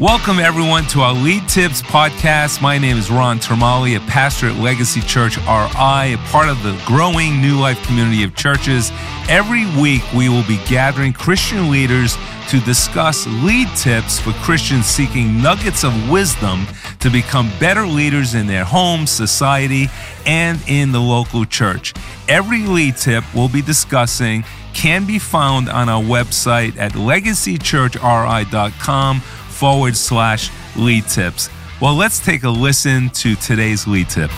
Welcome, everyone, to our Lead Tips podcast. My name is Ron Termali, a pastor at Legacy Church RI, a part of the growing New Life community of churches. Every week, we will be gathering Christian leaders to discuss lead tips for Christians seeking nuggets of wisdom to become better leaders in their home, society, and in the local church. Every lead tip we'll be discussing can be found on our website at legacychurchri.com forward slash lead tips. Well, let's take a listen to today's lead tip.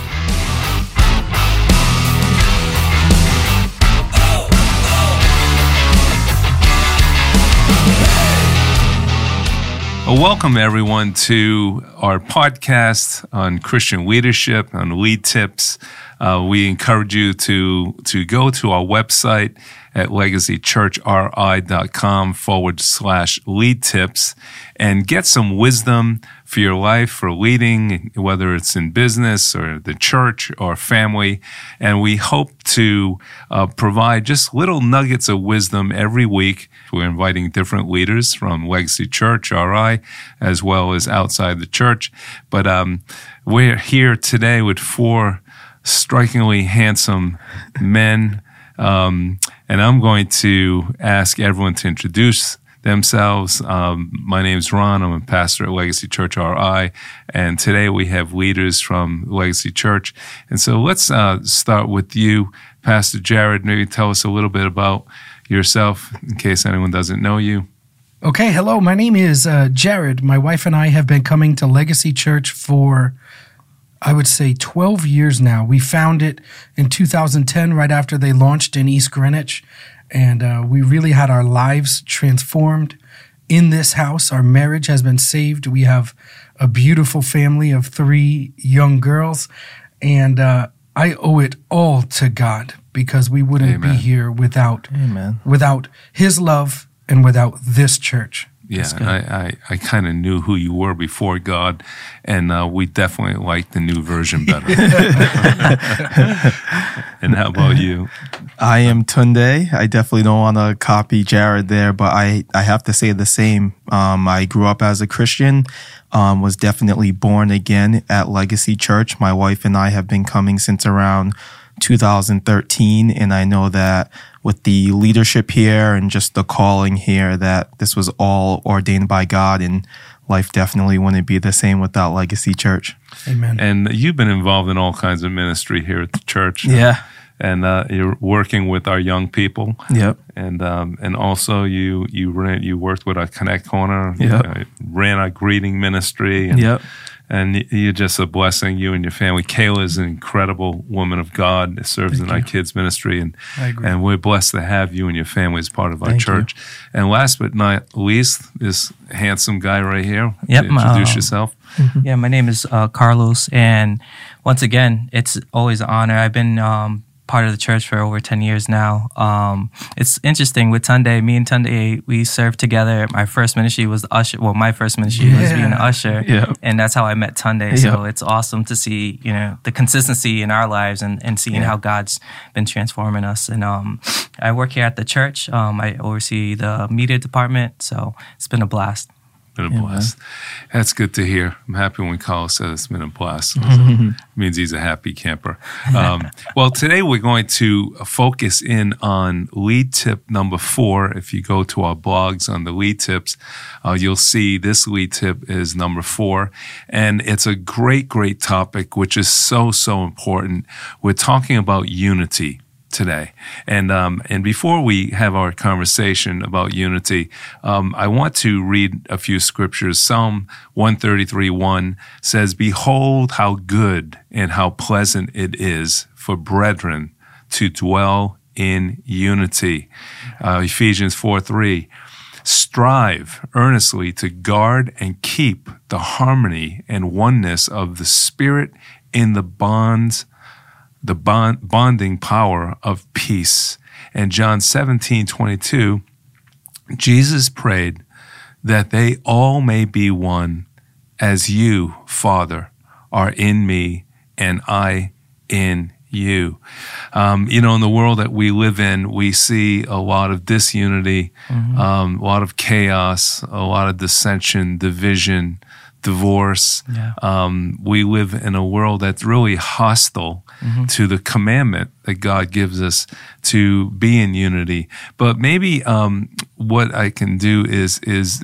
Welcome, everyone, to our podcast on Christian leadership, on lead tips. Uh, we encourage you to, to go to our website at legacychurchri.com forward slash lead tips and get some wisdom for your life, for leading, whether it's in business or the church or family. And we hope to uh, provide just little nuggets of wisdom every week. We're inviting different leaders from Legacy Church, RI, as well as outside the church. But um, we're here today with four strikingly handsome men. Um, and I'm going to ask everyone to introduce themselves. Um, my name is Ron. I'm a pastor at Legacy Church RI, and today we have leaders from Legacy Church. And so let's uh, start with you, Pastor Jared. Maybe tell us a little bit about yourself in case anyone doesn't know you. Okay, hello. My name is uh, Jared. My wife and I have been coming to Legacy Church for I would say 12 years now. We found it in 2010, right after they launched in East Greenwich. And uh, we really had our lives transformed in this house. Our marriage has been saved. We have a beautiful family of three young girls. And uh, I owe it all to God because we wouldn't Amen. be here without, Amen. without His love and without this church. Yeah, I, I, I kind of knew who you were before God, and uh, we definitely like the new version better. and how about you? I am Tunde. I definitely don't want to copy Jared there, but I, I have to say the same. Um, I grew up as a Christian, um, was definitely born again at Legacy Church. My wife and I have been coming since around 2013, and I know that with the leadership here and just the calling here that this was all ordained by God and life definitely wouldn't be the same without Legacy Church. Amen. And you've been involved in all kinds of ministry here at the church. Yeah. And uh, you're working with our young people. Yep. And um, and also you you ran you worked with our Connect Corner. Yep. Uh, ran our greeting ministry. And, yep and you're just a blessing, you and your family. Kayla is an incredible woman of God, that serves Thank in you. our kids' ministry, and and we're blessed to have you and your family as part of our Thank church. You. And last but not least, this handsome guy right here. Yep, introduce uh, yourself. Mm-hmm. Yeah, my name is uh, Carlos, and once again, it's always an honor. I've been um, part of the church for over 10 years now. Um, it's interesting with Tunde, me and Tunde, we served together. My first ministry was the usher. Well, my first ministry yeah. was being an usher. Yeah. And that's how I met Tunde. So it's awesome to see, you know, the consistency in our lives and, and seeing yeah. how God's been transforming us. And um, I work here at the church. Um, I oversee the media department. So it's been a blast been a yeah, blast. Man. That's good to hear. I'm happy when Carl says it's been a blast. it means he's a happy camper. Um, well, today we're going to focus in on lead tip number four. If you go to our blogs on the lead tips, uh, you'll see this lead tip is number four. And it's a great, great topic, which is so, so important. We're talking about unity today. And um, and before we have our conversation about unity, um, I want to read a few scriptures. Psalm 133 1 says, Behold how good and how pleasant it is for brethren to dwell in unity. Uh, Ephesians 4 3. Strive earnestly to guard and keep the harmony and oneness of the Spirit in the bonds the bond, bonding power of peace. And John 17, 22, Jesus prayed that they all may be one as you, Father, are in me and I in you. Um, you know, in the world that we live in, we see a lot of disunity, um, a lot of chaos, a lot of dissension, division, divorce. Yeah. Um, we live in a world that's really hostile to the commandment that God gives us to be in unity. But maybe um, what I can do is is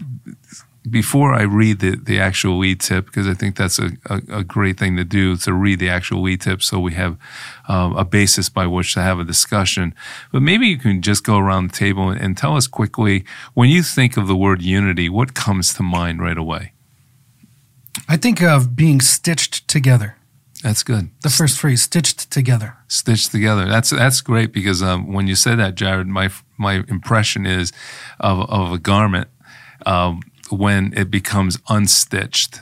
before I read the, the actual lead tip, because I think that's a, a, a great thing to do to read the actual lead tip so we have um, a basis by which to have a discussion. But maybe you can just go around the table and, and tell us quickly when you think of the word unity, what comes to mind right away? I think of being stitched together. That's good. The first phrase, stitched together. stitched together. That's that's great because um, when you said that, Jared, my my impression is of of a garment um, when it becomes unstitched,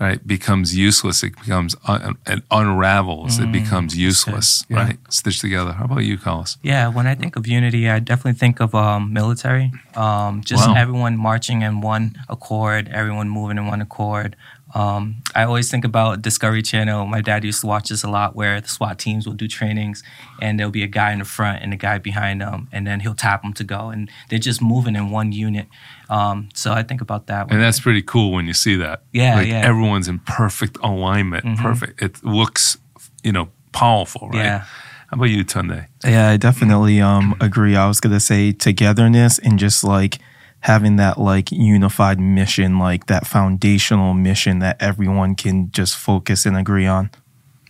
right? Becomes useless. It becomes un- it unravels. it becomes useless, Yeah. right? Stitched together. How about you, Carlos? Yeah, when I think of unity, I definitely think of um, military. Um, just Wow. everyone marching in one accord, everyone moving in one accord. Um, I always think about Discovery Channel. My dad used to watch this a lot, where the SWAT teams will do trainings, and there'll be a guy in the front and a guy behind them, and then he'll tap them to go, and they're just moving in one unit. Um, so I think about that. And that's pretty cool when you see that. Yeah, like yeah. Everyone's in perfect alignment. Perfect. It looks, you know, powerful, right? Yeah. How about you, Tunde? Yeah, I definitely um agree. I was gonna say togetherness and just like having that like unified mission, like that foundational mission that everyone can just focus and agree on.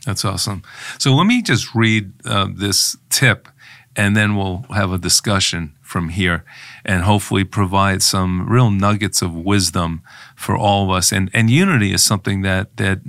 That's awesome. So let me just read uh, this tip, and then we'll have a discussion from here, and hopefully provide some real nuggets of wisdom for all of us. And and unity is something that that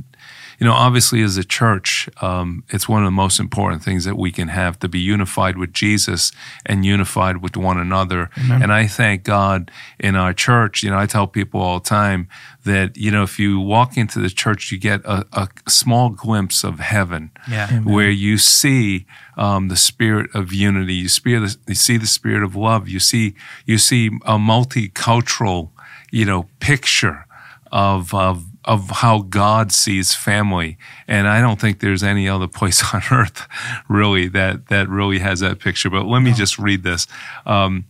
you know obviously as a church, um, it's one of the most important things that we can have to be unified with Jesus and unified with one another. And I thank God in our church. You know, I tell people all the time that you know if you walk into the church, you get a, a small glimpse of heaven Yeah. where you see um, the spirit of unity. You, spirit, you see the spirit of love. You see you see a multicultural, you know, picture of of of how God sees family. And I don't think there's any other place on earth really that that really has that picture. But let me just read this. Um,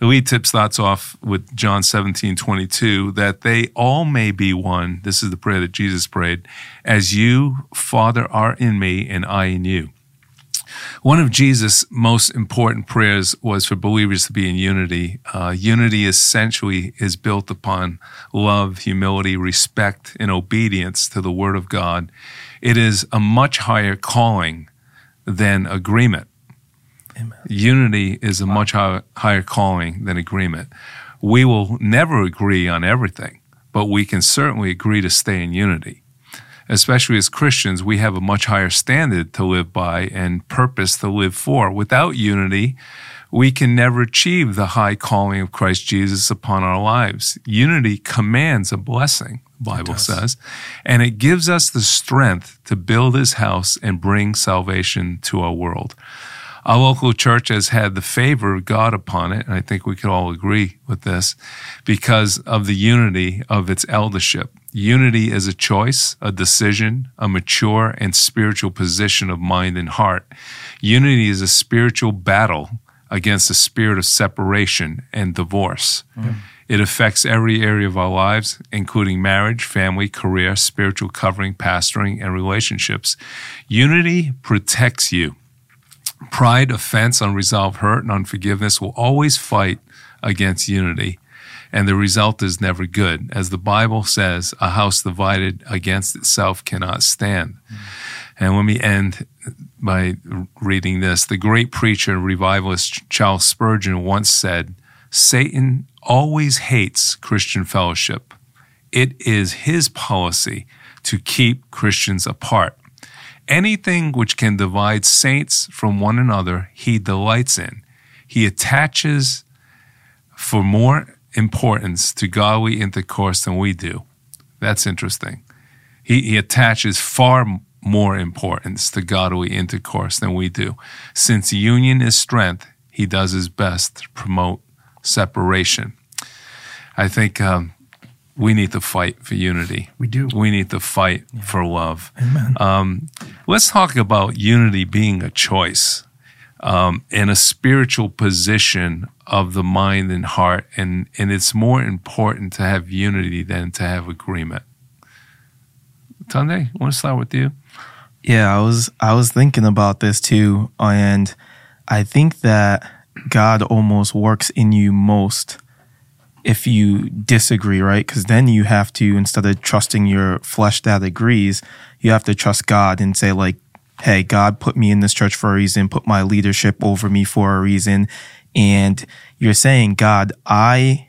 the lead tip starts off with John 17, 22, that they all may be one. This is the prayer that Jesus prayed. As you, Father, are in me and I in you. One of Jesus' most important prayers was for believers to be in unity. Uh, unity essentially is built upon love, humility, respect, and obedience to the Word of God. It is a much higher calling than agreement. Unity is a much higher, higher calling than agreement. We will never agree on everything, but we can certainly agree to stay in unity especially as Christians, we have a much higher standard to live by and purpose to live for. Without unity, we can never achieve the high calling of Christ Jesus upon our lives. Unity commands a blessing, the Bible says, and it gives us the strength to build his house and bring salvation to our world. Our local church has had the favor of God upon it, and I think we could all agree with this, because of the unity of its eldership. Unity is a choice, a decision, a mature and spiritual position of mind and heart. Unity is a spiritual battle against the spirit of separation and divorce. Mm-hmm. It affects every area of our lives, including marriage, family, career, spiritual covering, pastoring, and relationships. Unity protects you. Pride, offense, unresolved hurt, and unforgiveness will always fight against unity, and the result is never good. As the Bible says, a house divided against itself cannot stand. And let me end by reading this. The great preacher and revivalist Charles Spurgeon once said, Satan always hates Christian fellowship. It is his policy to keep Christians apart. Anything which can divide saints from one another, he delights in. He attaches for more importance to godly intercourse than we do. That's interesting. He, he attaches far more importance to godly intercourse than we do. Since union is strength, he does his best to promote separation. I think um, we need to fight for unity. We do. We need to fight for love. Amen. Um, let's talk about unity being a choice um, and a spiritual position of the mind and heart. And, and it's more important to have unity than to have agreement. Tunde, I want to start with you. Yeah, I was I was thinking about this too, and I think that God almost works in you most if you disagree, right? Because then you have to instead of trusting your flesh that agrees, you have to trust God and say like, "Hey, God put me in this church for a reason, put my leadership over me for a reason," and you're saying, "God, I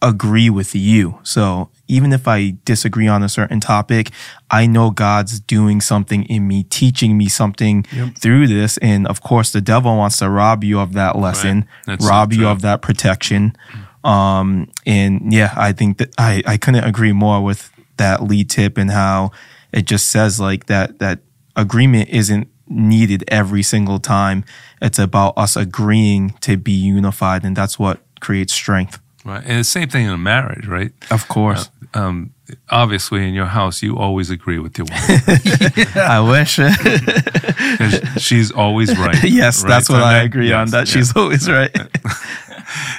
agree with you." So even if I disagree on a certain topic, I know God's doing something in me, teaching me something Yep. through this. And of course, the devil wants to rob you of that lesson, so rob you of that protection. Um, and yeah, I think that I, I couldn't agree more with that lead tip and how it just says like that, that agreement isn't needed every single time. It's about us agreeing to be unified. And that's what creates strength. Right. And the same thing in a marriage, right? Of course. Um, obviously, in your house, you always agree with your wife. I wish. she's always right. yes, right, that's what I agree on. That yes. she's always right.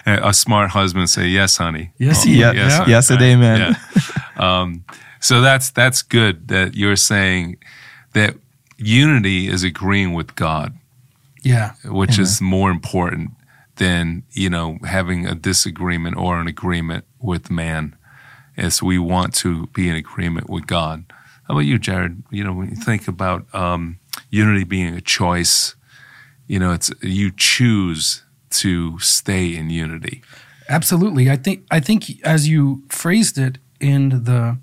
a smart husband say yes, honey. Yes, Oh, yeah, yeah. yes, and amen. Yeah. um, so that's that's good that you're saying that unity is agreeing with God, yeah. which is more important than you know having a disagreement or an agreement with man. As we want to be in agreement with God. How about you, Jared? You know, when you think about um, unity being a choice, you know, it's you choose to stay in unity. Absolutely. I think I think as you phrased it in the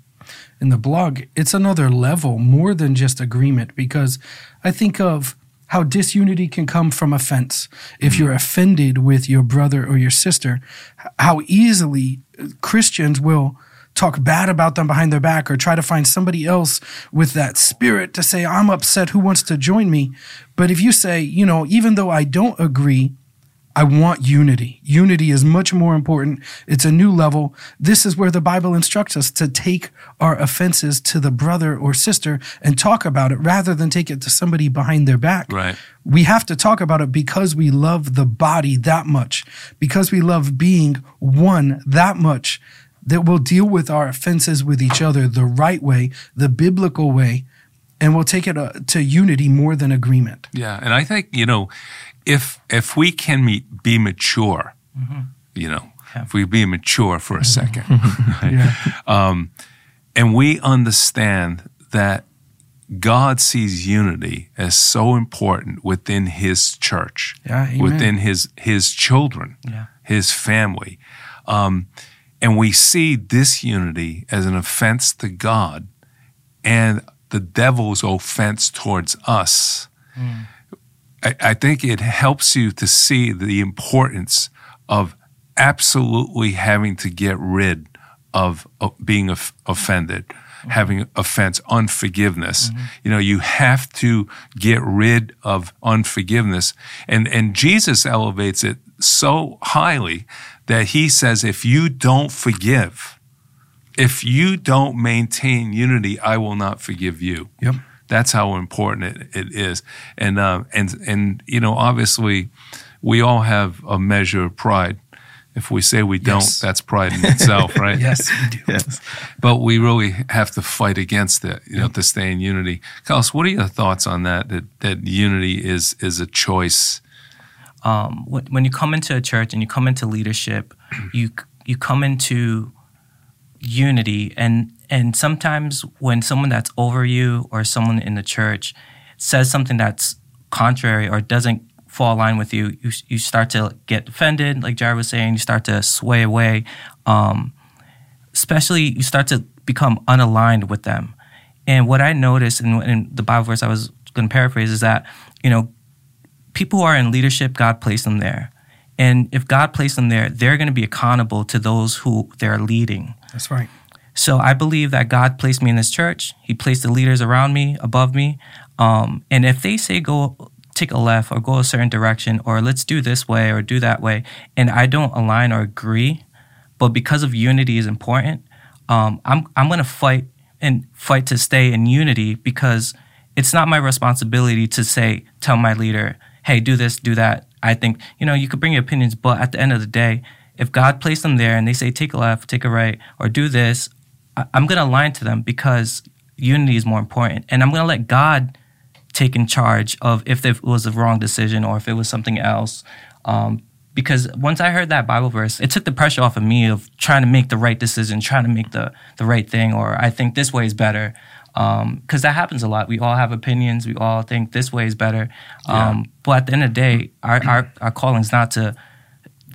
in the blog, it's another level more than just agreement because I think of how disunity can come from offense. If you're mm-hmm. offended with your brother or your sister, how easily Christians will talk bad about them behind their back or try to find somebody else with that spirit to say, I'm upset, who wants to join me? But if you say, you know, even though I don't agree, I want unity. Unity is much more important. It's a new level. This is where the Bible instructs us to take our offenses to the brother or sister and talk about it rather than take it to somebody behind their back. Right. We have to talk about it because we love the body that much, because we love being one that much, that we'll deal with our offenses with each other the right way, the biblical way, and we'll take it uh, to unity more than agreement. Yeah, and I think you know, if if we can meet, be mature, you know, if we be mature for a second, right? Yeah. um, and we understand that God sees unity as so important within His church, Yeah, within His His children, Yeah. His family, um, and we see this unity as an offense to God and the devil's offense towards us. I, I think it helps you to see the importance of absolutely having to get rid of, of being of, offended, mm-hmm. having offense, unforgiveness. Mm-hmm. You know, you have to get rid of unforgiveness. And, and Jesus elevates it so highly that he says, if you don't forgive, if you don't maintain unity, I will not forgive you. Yep. That's how important it, it is. And, uh, and, and, you know, obviously we all have a measure of pride. If we say we don't, Yes. that's pride in itself, right? Yes, we do. Yes. But we really have to fight against it, you know, to stay in unity. Carlos, what are your thoughts on that? That, that unity is, is a choice. um, when, when you come into a church and you come into leadership, you you come into unity, and and sometimes when someone that's over you or someone in the church says something that's contrary or doesn't fall in line with you, you you start to get offended, like Jared was saying. You start to sway away. Um, especially, you start to become unaligned with them. And what I noticed in, in the Bible verse I was going to paraphrase is that you know people who are in leadership, God placed them there. And if God placed them there, they're going to be accountable to those who they're leading. That's right. So I believe that God placed me in this church. He placed the leaders around me, above me. Um, and if they say go take a left or go a certain direction or let's do this way or do that way, and I don't align or agree, but because of unity is important, um, I'm I'm gonna fight and fight to stay in unity because it's not my responsibility to say tell my leader, hey, do this, do that. I think you know you could bring your opinions, but at the end of the day, if God placed them there and they say take a left, take a right, or do this, I, I'm gonna align to them because unity is more important, and I'm gonna let God take in charge of if it was a wrong decision or if it was something else. Um, because once I heard that Bible verse, it took the pressure off of me of trying to make the right decision, trying to make the the right thing, or I think this way is better. Because um, that happens a lot. We all have opinions. We all think this way is better. Um, yeah. But at the end of the day, our, our, our calling is not to,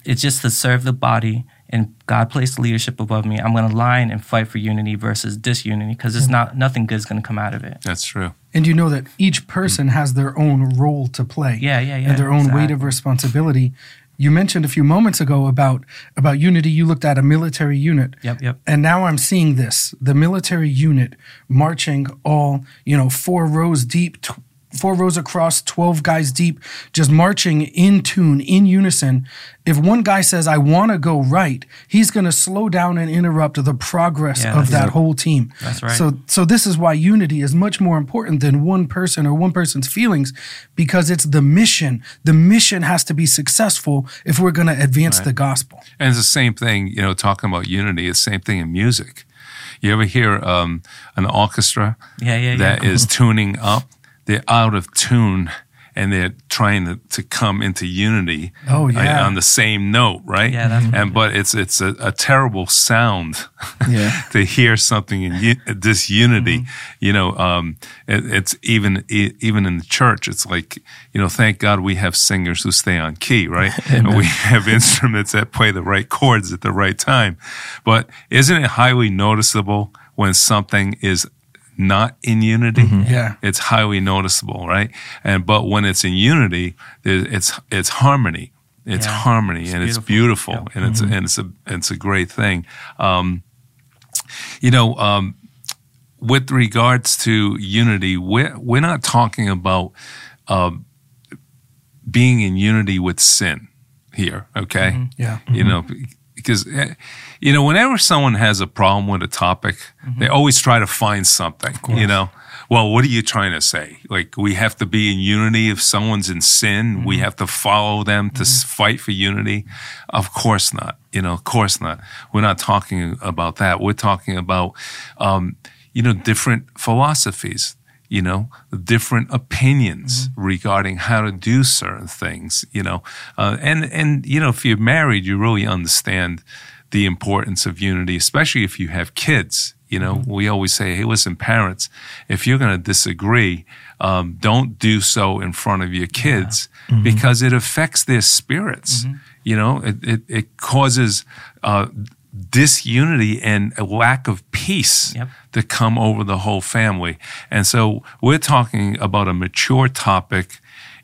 it's just to serve the body. And God placed leadership above me. I'm going to line and fight for unity versus disunity because it's hmm. not nothing good is going to come out of it. That's true. And you know that each person hmm. has their own role to play. Yeah, yeah, yeah. And their own exactly. weight of responsibility you mentioned a few moments ago about about unity you looked at a military unit yep yep and now i'm seeing this the military unit marching all you know four rows deep t- four rows across 12 guys deep just marching in tune in unison if one guy says i want to go right he's going to slow down and interrupt the progress Yeah, of that's that whole team That's right. so so this is why unity is much more important than one person or one person's feelings because it's the mission the mission has to be successful if we're going to advance the gospel And it's the same thing, you know, talking about unity, it's the same thing in music. You ever hear um, an orchestra Yeah, yeah, yeah. that is tuning up? They're out of tune and they're trying to, to come into unity Oh, yeah. uh, on the same note, right? Yeah, that's and but it's it's a, a terrible sound Yeah. to hear something in u- disunity. Mm-hmm. You know, um, it, it's even e- even in the church. It's like you know, thank God we have singers who stay on key, right? and we have instruments that play the right chords at the right time. But isn't it highly noticeable when something is not in unity? Yeah. it's highly noticeable, right? And but when it's in unity, there- it's it's harmony. It's Yeah. harmony, It's and it's beautiful. beautiful, and it's and it's a it's a great thing. Um, you know, um, with regards to unity, we're we're not talking about um, being in unity with sin here, okay? yeah You know, because eh, you know, whenever someone has a problem with a topic, they always try to find something. You know, well, what are you trying to say? Like, we have to be in unity if someone's in sin. We have to follow them to s fight for unity. Of course not. You know, of course not. We're not talking about that. We're talking about, um, you know, different philosophies you know, different opinions regarding how to do certain things, you know, uh, and and you know, if you're married, you really understand the importance of unity, especially if you have kids. You know, we always say, "Hey, listen, parents, if you're going to disagree, um, don't do so in front of your kids because it affects their spirits. You know, it it, it causes." Uh, disunity and a lack of peace Yep. to come over the whole family. And so we're talking about a mature topic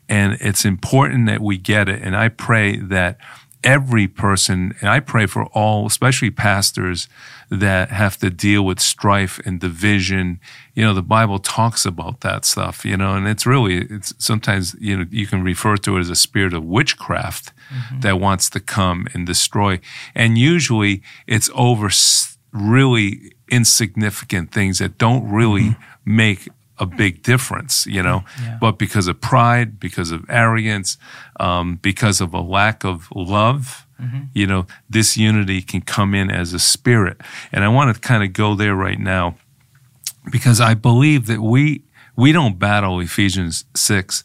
and it's important that we get it. And I pray that every person, and I pray for all, especially pastors that have to deal with strife and division. You know, the Bible talks about that stuff, you know, and it's really, it's sometimes, you know, you can refer to it as a spirit of witchcraft mm-hmm. that wants to come and destroy. And usually it's over really insignificant things that don't really mm-hmm. make a big difference, you know, Yeah. but because of pride, because of arrogance, um, because of a lack of love, you know, this unity can come in as a spirit. And I want to kind of go there right now because I believe that we we don't battle. Ephesians six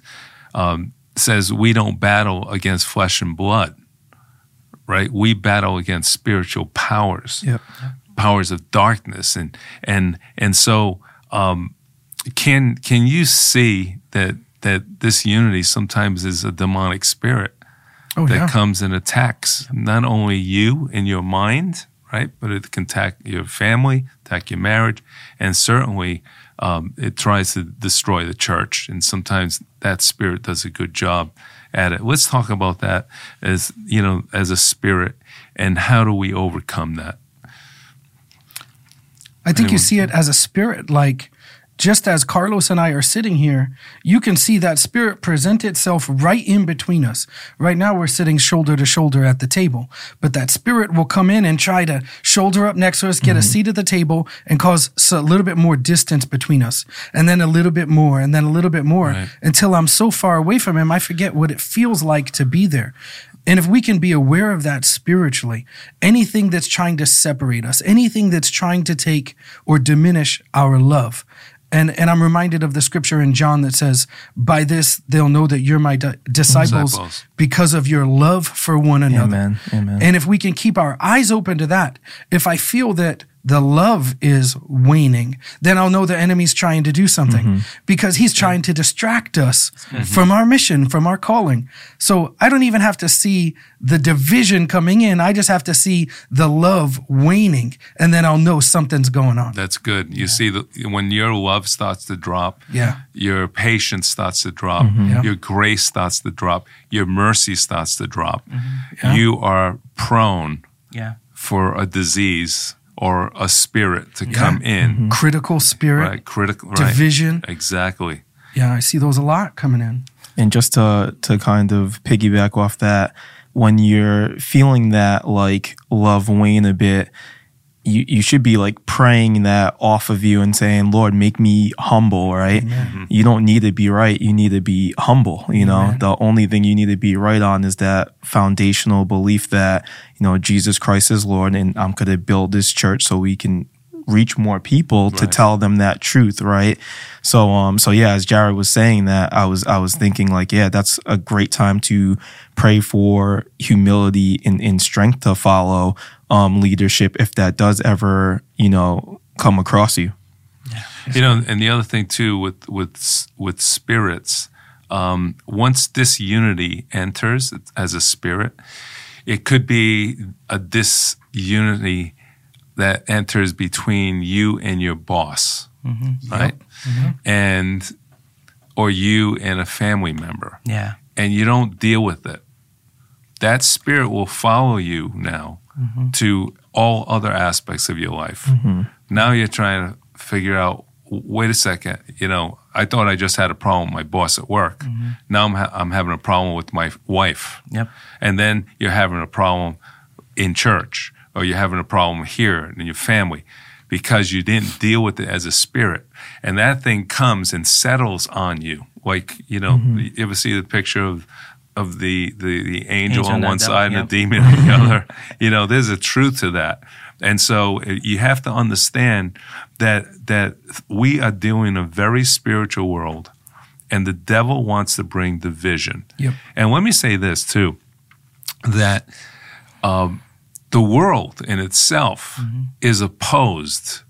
um, says we don't battle against flesh and blood, right? We battle against spiritual powers Yep. powers of darkness and and and so um, can can you see that that this unity sometimes is a demonic spirit oh that yeah. comes and attacks not only you in your mind right but it can attack your family attack your marriage and certainly um, it tries to destroy the church and sometimes that spirit does a good job at it. Let's talk about that as you know as a spirit and how do we overcome that? I think you see it as a spirit, like just as Carlos and I are sitting here, you can see that spirit present itself right in between us. Right now, we're sitting shoulder to shoulder at the table, but that spirit will come in and try to shoulder up next to us, get mm-hmm. a seat at the table, and cause a little bit more distance between us, and then a little bit more, and then a little bit more, right. until I'm so far away from him, I forget what it feels like to be there. And if we can be aware of that spiritually, anything that's trying to separate us, anything that's trying to take or diminish our love, and and I'm reminded of the scripture in John that says, "By this they'll know that you're my di- disciples, disciples, because of your love for one another." Amen. Amen. And if we can keep our eyes open to that, if I feel that the love is waning, then I'll know the enemy's trying to do something mm-hmm. because he's trying to distract us mm-hmm. from our mission, from our calling. So I don't even have to see the division coming in. I just have to see the love waning and then I'll know something's going on. That's good. You yeah. see the, when your love starts to drop, yeah. your patience starts to drop, mm-hmm. yeah. your grace starts to drop, your mercy starts to drop. Mm-hmm. Yeah. You are prone yeah. for a disease or a spirit to yeah. come in. Mm-hmm. Critical spirit. Right. Critical. Right. Division. Exactly. Yeah, I see those a lot coming in. And just to to kind of piggyback off that, when you're feeling that like love wane a bit, you, you should be like praying that off of you and saying, Lord, make me humble, right? Mm-hmm. You don't need to be right. You need to be humble. You know, the only thing you need to be right on is that foundational belief that, you know, Jesus Christ is Lord and I'm going to build this church so we can reach more people right. to tell them that truth, right? So um so yeah, as Jared was saying that, I was I was thinking like, yeah, that's a great time to pray for humility and, and strength to follow um, leadership if that does ever, you know, come across you. Yeah. You know, and the other thing too with with with spirits, um, once this unity enters as a spirit, it could be a disunity that enters between you and your boss, mm-hmm. right? Yep. Mm-hmm. And or you and a family member. Yeah. And you don't deal with it. That spirit will follow you now mm-hmm. to all other aspects of your life. Mm-hmm. Now you're trying to figure out wait a second, you know, I thought I just had a problem with my boss at work. Mm-hmm. Now I'm, ha- I'm having a problem with my wife. Yep. And then you're having a problem in church or you're having a problem here in your family because you didn't deal with it as a spirit. And that thing comes and settles on you. Like, you know, mm-hmm. you ever see the picture of of the the, the angel, angel on one side and the demon on the other. You know, there's a truth to that. And so uh, you have to understand that that we are dealing in a very spiritual world and the devil wants to bring division. Yep. And let me say this too that um, the world in itself mm-hmm. is opposed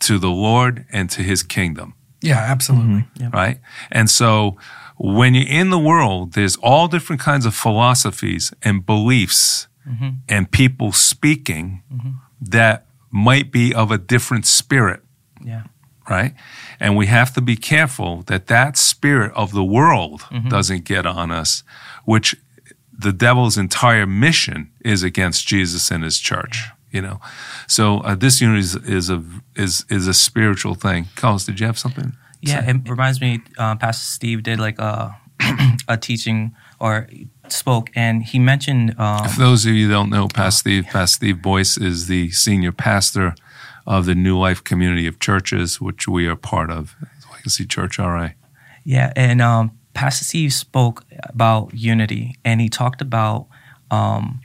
to the Lord and to his kingdom. Yeah, absolutely. Mm-hmm. Yep. Right? And so when you're in the world, there's all different kinds of philosophies and beliefs mm-hmm. and people speaking mm-hmm. that might be of a different spirit. Yeah. Right? And we have to be careful that that spirit of the world mm-hmm. doesn't get on us, which the devil's entire mission is against Jesus and his church. You know, so uh, this unity is, is a is is a spiritual thing. Carlos, did you have something? Yeah, it reminds me. Uh, Pastor Steve did like a a teaching or spoke, and he mentioned. Um, For those of you who don't know, Pastor Steve, Pastor Steve Boyce is the senior pastor of the New Life Community of Churches, which we are part of, Legacy Church RI. Yeah, and um, Pastor Steve spoke about unity, and he talked about um,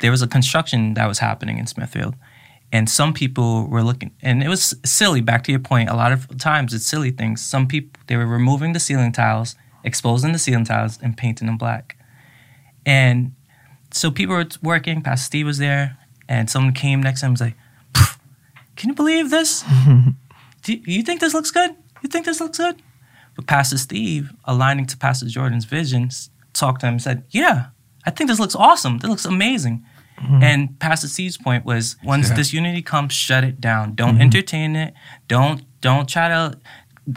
there was a construction that was happening in Smithfield, and some people were looking and it was silly back to your point a lot of times it's silly things. Some people they were removing the ceiling tiles exposing the ceiling tiles and painting them black. And so people were working pastor steve was there and someone came next to him and was like can you believe this? Do you think this looks good? You think this looks good? But pastor steve aligning to pastor jordan's visions talked to him and said yeah i think this looks awesome. This looks amazing Mm-hmm. And Pastor Steve's point was once yeah. this unity comes, shut it down. Don't mm-hmm. entertain it. Don't don't try to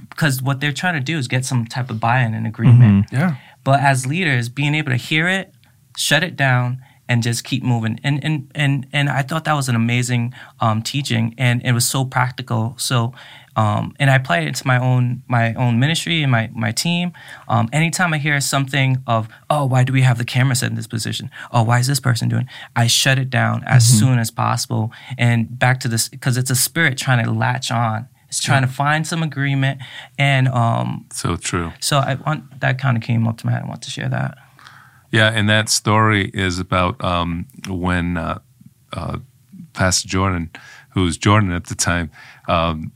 because what they're trying to do is get some type of buy-in and agreement. Mm-hmm. Yeah. But as leaders, being able to hear it, shut it down, and just keep moving. And and and and I thought that was an amazing um, teaching, and it was so practical. So Um, and I apply it to my own my own ministry and my my team. Um, anytime I hear something of, oh, why do we have the camera set in this position? Oh, why is this person doing? I shut it down as Mm-hmm. soon as possible. And back to this because it's a spirit trying to latch on. It's trying to find some agreement, and um, So true. so I want that kind of came up to my head. I want to share that. Yeah, and that story is about um, when uh, uh, Pastor Jordan, who was Jordan at the time, um,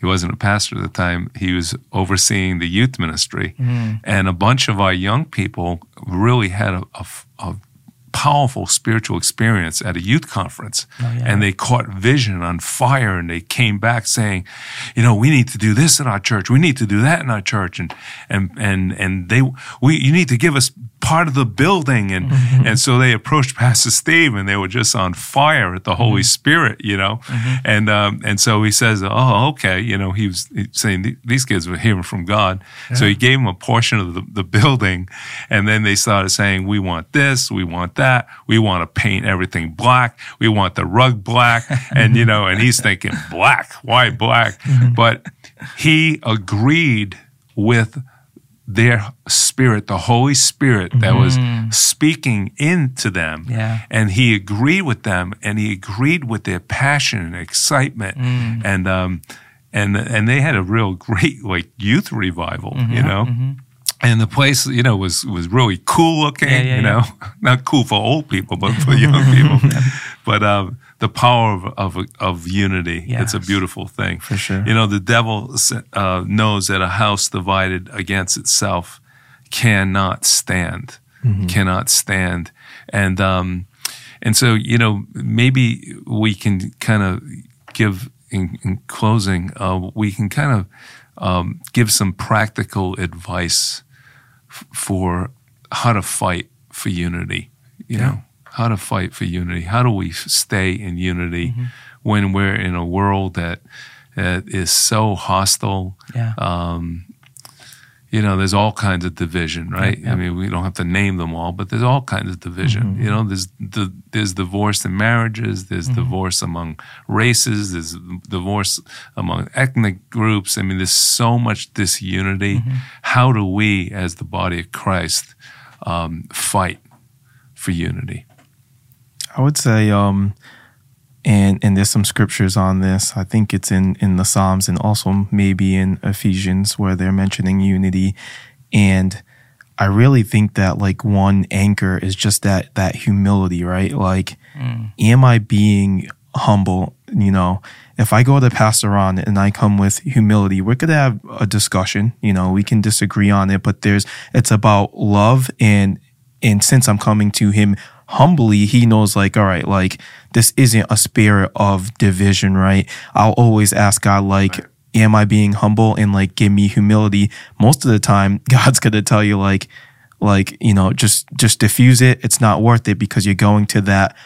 he wasn't a pastor at the time. He was overseeing the youth ministry, mm-hmm. and a bunch of our young people really had a, a a powerful spiritual experience at a youth conference, oh, yeah. and they caught vision on fire, and they came back saying, "You know, we need to do this in our church. We need to do that in our church, and and and and they we you need to give us." part of the building. And mm-hmm. and so they approached pastor steve and they were just on fire at the holy mm-hmm. spirit you know? Mm-hmm. And um and so he says oh okay. You know he was saying these kids were hearing from god. So he gave them a portion of the, the building and then they started saying we want this we want that we want to paint everything black. We want the rug black. And you know and he's thinking black? Why black? Mm-hmm. But he agreed with their spirit, the Holy Spirit that was mm-hmm. speaking into them. Yeah. And he agreed with them and he agreed with their passion and excitement. Mm. And, um, and, and they had a real great like youth revival, mm-hmm. you know? And the place, you know, was, was really cool looking, Yeah, yeah, you yeah. know, not cool for old people, but for young people. But, um, the power of, of, of unity. It's a beautiful thing. For sure. You know, the devil uh, knows that a house divided against itself cannot stand, cannot stand, and um, and so you know maybe we can kind of give in, in closing, uh, we can kind of um, give some practical advice f- for how to fight for unity. You know, how to fight for unity. How do we stay in unity when we're in a world that that is so hostile? Yeah. Um, you know, there's all kinds of division, right? yeah. I mean, we don't have to name them all, but there's all kinds of division. You know, there's the there's divorce in marriages, there's divorce among races, there's divorce among ethnic groups. I mean, there's so much disunity. How do we, as the body of Christ, um, fight for unity? I would say, um, and and there's some scriptures on this. I think it's in in the Psalms and also maybe in Ephesians where they're mentioning unity. And I really think that like one anchor is just that that humility, right? Like, mm. am I being humble? You know, if I go to Pastor Ron and I come with humility, we're gonna have a discussion. You know, we can disagree on it, but there's it's about love and and since I'm coming to him humbly, he knows like, all right, like this isn't a spirit of division, right? I'll always ask God, like, am I being humble and like give me humility? Most of the time, God's gonna tell you like, like, you know, just just diffuse it. It's not worth it because you're going to that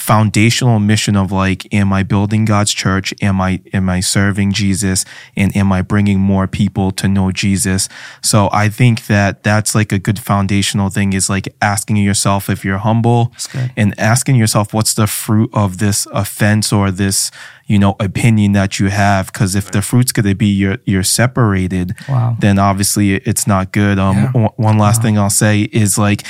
foundational mission of like am i building god's church? Am i am i serving jesus? And am i bringing more people to know jesus? So i think that that's like a good foundational thing is like asking yourself if you're humble and asking yourself what's the fruit of this offense or this you know opinion that you have because if the fruit's going to be you're you're separated Wow. then obviously it's not good um Yeah. one- last thing I'll say is like,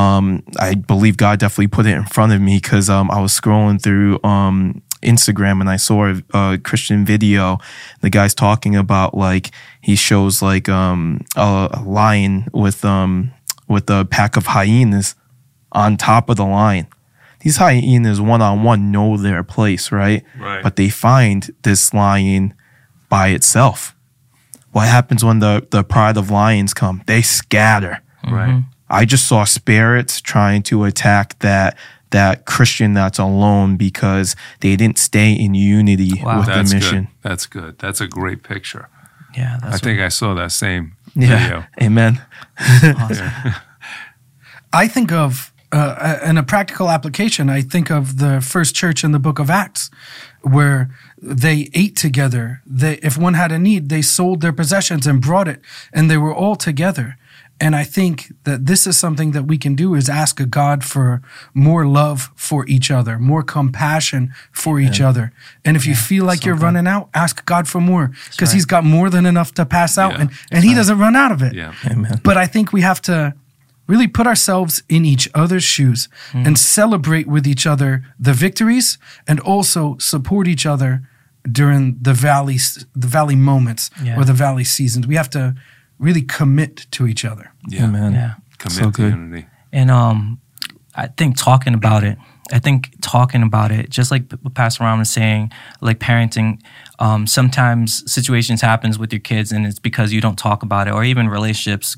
um, I believe God definitely put it in front of me because um, I was scrolling through um, Instagram and I saw a, a Christian video. The guy's talking about like he shows like um, a, a lion with um, with a pack of hyenas on top of the lion. These hyenas one on one know their place, right? Right. But they find this lion by itself. What happens when the, the pride of lions come? They scatter. Right. Mm-hmm. I just saw spirits trying to attack that that Christian that's alone because they didn't stay in unity Wow. with That's the mission. good. That's good. That's a great picture. Yeah, that's I think I saw that same Yeah. video. Amen. awesome. I think of uh, in a practical application. I think of the first church in the Book of Acts, where they ate together. They, if one had a need, they sold their possessions and brought it, and they were all together. And I think that this is something that we can do is ask a God for more love for each other, more compassion for each other. And if you feel like you're running out, ask God for more because right. he's got more than enough to pass out Yeah. and, and he doesn't run out of it. Yeah. Amen. But I think we have to really put ourselves in each other's shoes Mm. and celebrate with each other the victories and also support each other during the valley the valley moments Yeah. or the valley seasons. We have to really commit to each other. Yeah. Amen. Yeah. Commit So to good. unity. And um, I think talking about it, I think talking about it, just like Pastor Ron was saying, like parenting, um, sometimes situations happens with your kids and it's because you don't talk about it, or even relationships.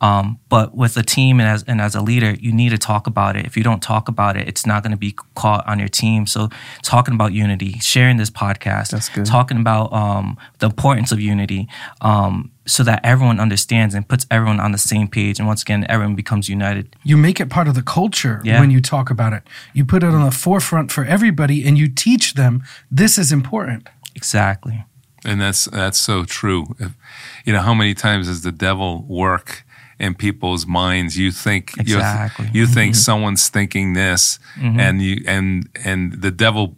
Um, but with a team and as and as a leader, you need to talk about it. If you don't talk about it, it's not going to be caught on your team. So talking about unity, sharing this podcast, talking about um, the importance of unity. So that everyone understands and puts everyone on the same page, and once again, everyone becomes united. You make it part of the culture Yeah. when you talk about it. You put it on the forefront for everybody and you teach them this is important. Exactly. And that's that's so true. If, you know, how many times does the devil work in people's minds? You think you Exactly. you think mm-hmm. someone's thinking this, mm-hmm. and you and and the devil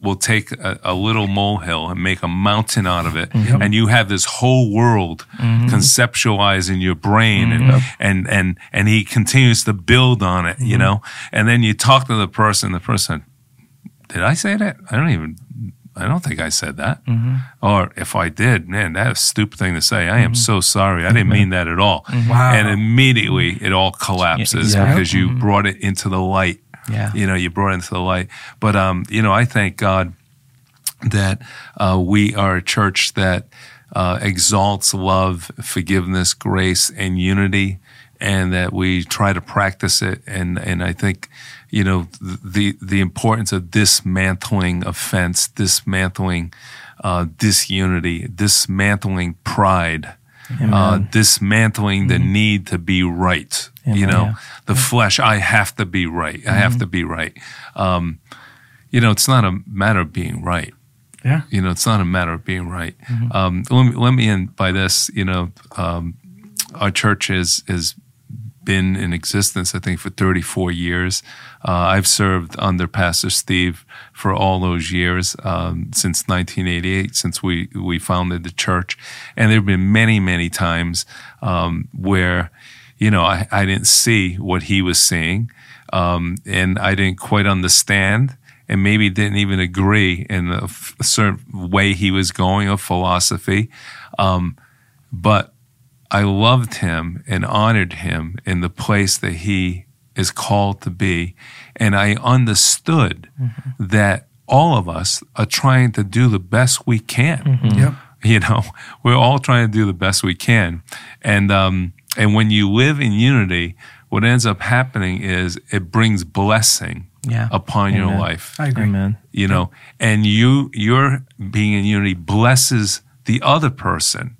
will take a, a little molehill and make a mountain out of it, mm-hmm. and you have this whole world conceptualized in your brain, and, and and and he continues to build on it. You know, and then you talk to the person, the person, did I say that? I don't even. I don't think I said that. Or if I did, man, that's a stupid thing to say. I am so sorry. I didn't mean that at all. Wow. And immediately it all collapses Yeah. because you brought it into the light. Yeah. You know, you brought it into the light. But, um, you know, I thank God that uh, we are a church that uh, exalts love, forgiveness, grace, and unity, and that we try to practice it. And and I think, you know, the the importance of dismantling offense, dismantling uh, disunity, dismantling pride. Uh, dismantling the need to be right, you Amen. know, Yeah. the flesh. I have to be right. I have to be right. Um, you know, it's not a matter of being right. Yeah. You know, it's not a matter of being right. Um, let me let me end by this. You know, um, our church has has been in existence, I think, for 34 years. Uh, I've served under Pastor Steve for all those years um, since 1988, since we we founded the church, and there have been many many times um, where, you know, I, I didn't see what he was seeing, um, and I didn't quite understand and maybe didn't even agree in a, f- a certain way he was going of philosophy. Um, but I loved him and honored him in the place that he is called to be. And I understood that all of us are trying to do the best we can Yep. you know we're all trying to do the best we can and um and when you live in unity what ends up happening is it brings blessing Yeah. upon your life I agree. Amen. you know and you your being in unity blesses the other person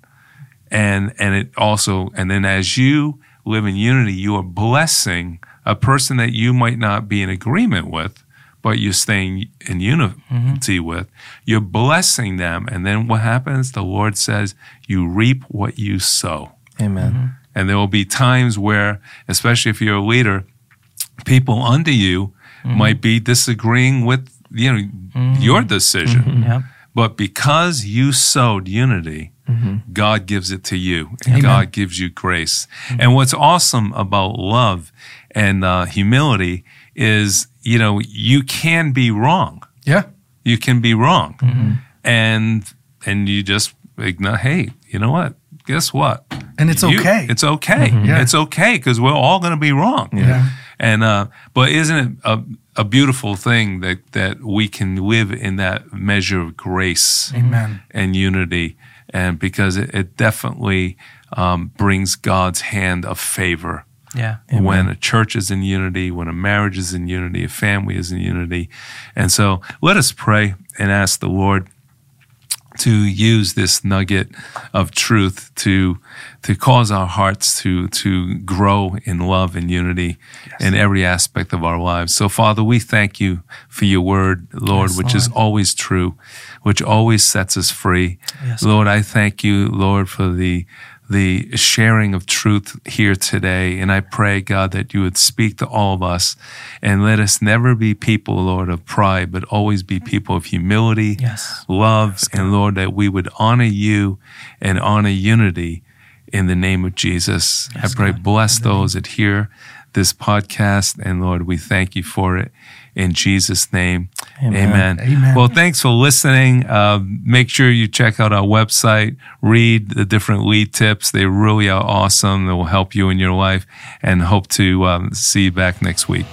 and and it also and then as you live in unity you are blessing a person that you might not be in agreement with but you're staying in unity mm-hmm. with you're blessing them. And then what happens? The lord says you reap what you sow. Amen. Mm-hmm. and there will be times where especially if you're a leader people under you mm-hmm. might be disagreeing with you know your decision. Yep. but because you sowed unity, God gives it to you, and Amen. God gives you grace. And what's awesome about love and uh, humility is, you know, you can be wrong. Yeah. You can be wrong, and and you just ignore. Hey, you know what? Guess what? And it's You- okay. It's okay. Yeah. It's okay because we're all going to be wrong. Yeah. And uh, but isn't it a, a beautiful thing that that we can live in that measure of grace Amen. and unity, and because it, it definitely um, brings God's hand of favor Yeah. when a church is in unity, when a marriage is in unity, a family is in unity. And so let us pray and ask the Lord to use this nugget of truth to to cause our hearts to to grow in love and unity in every aspect of our lives. So Father, we thank you for your word, Lord, Yes, which is always true, which always sets us free. Yes, Lord, I thank you, Lord, for the the sharing of truth here today. And I pray, God, that you would speak to all of us and let us never be people, Lord, of pride, but always be people of humility, Yes. love, and Lord, that we would honor you and honor unity in the name of Jesus. I pray, bless those that hear this podcast. And Lord, we thank you for it. In Jesus' name, Amen. amen. Amen. Well, thanks for listening. Uh, make sure you check out our website, read the different lead tips. They really are awesome. They will help you in your life and hope to um, see you back next week.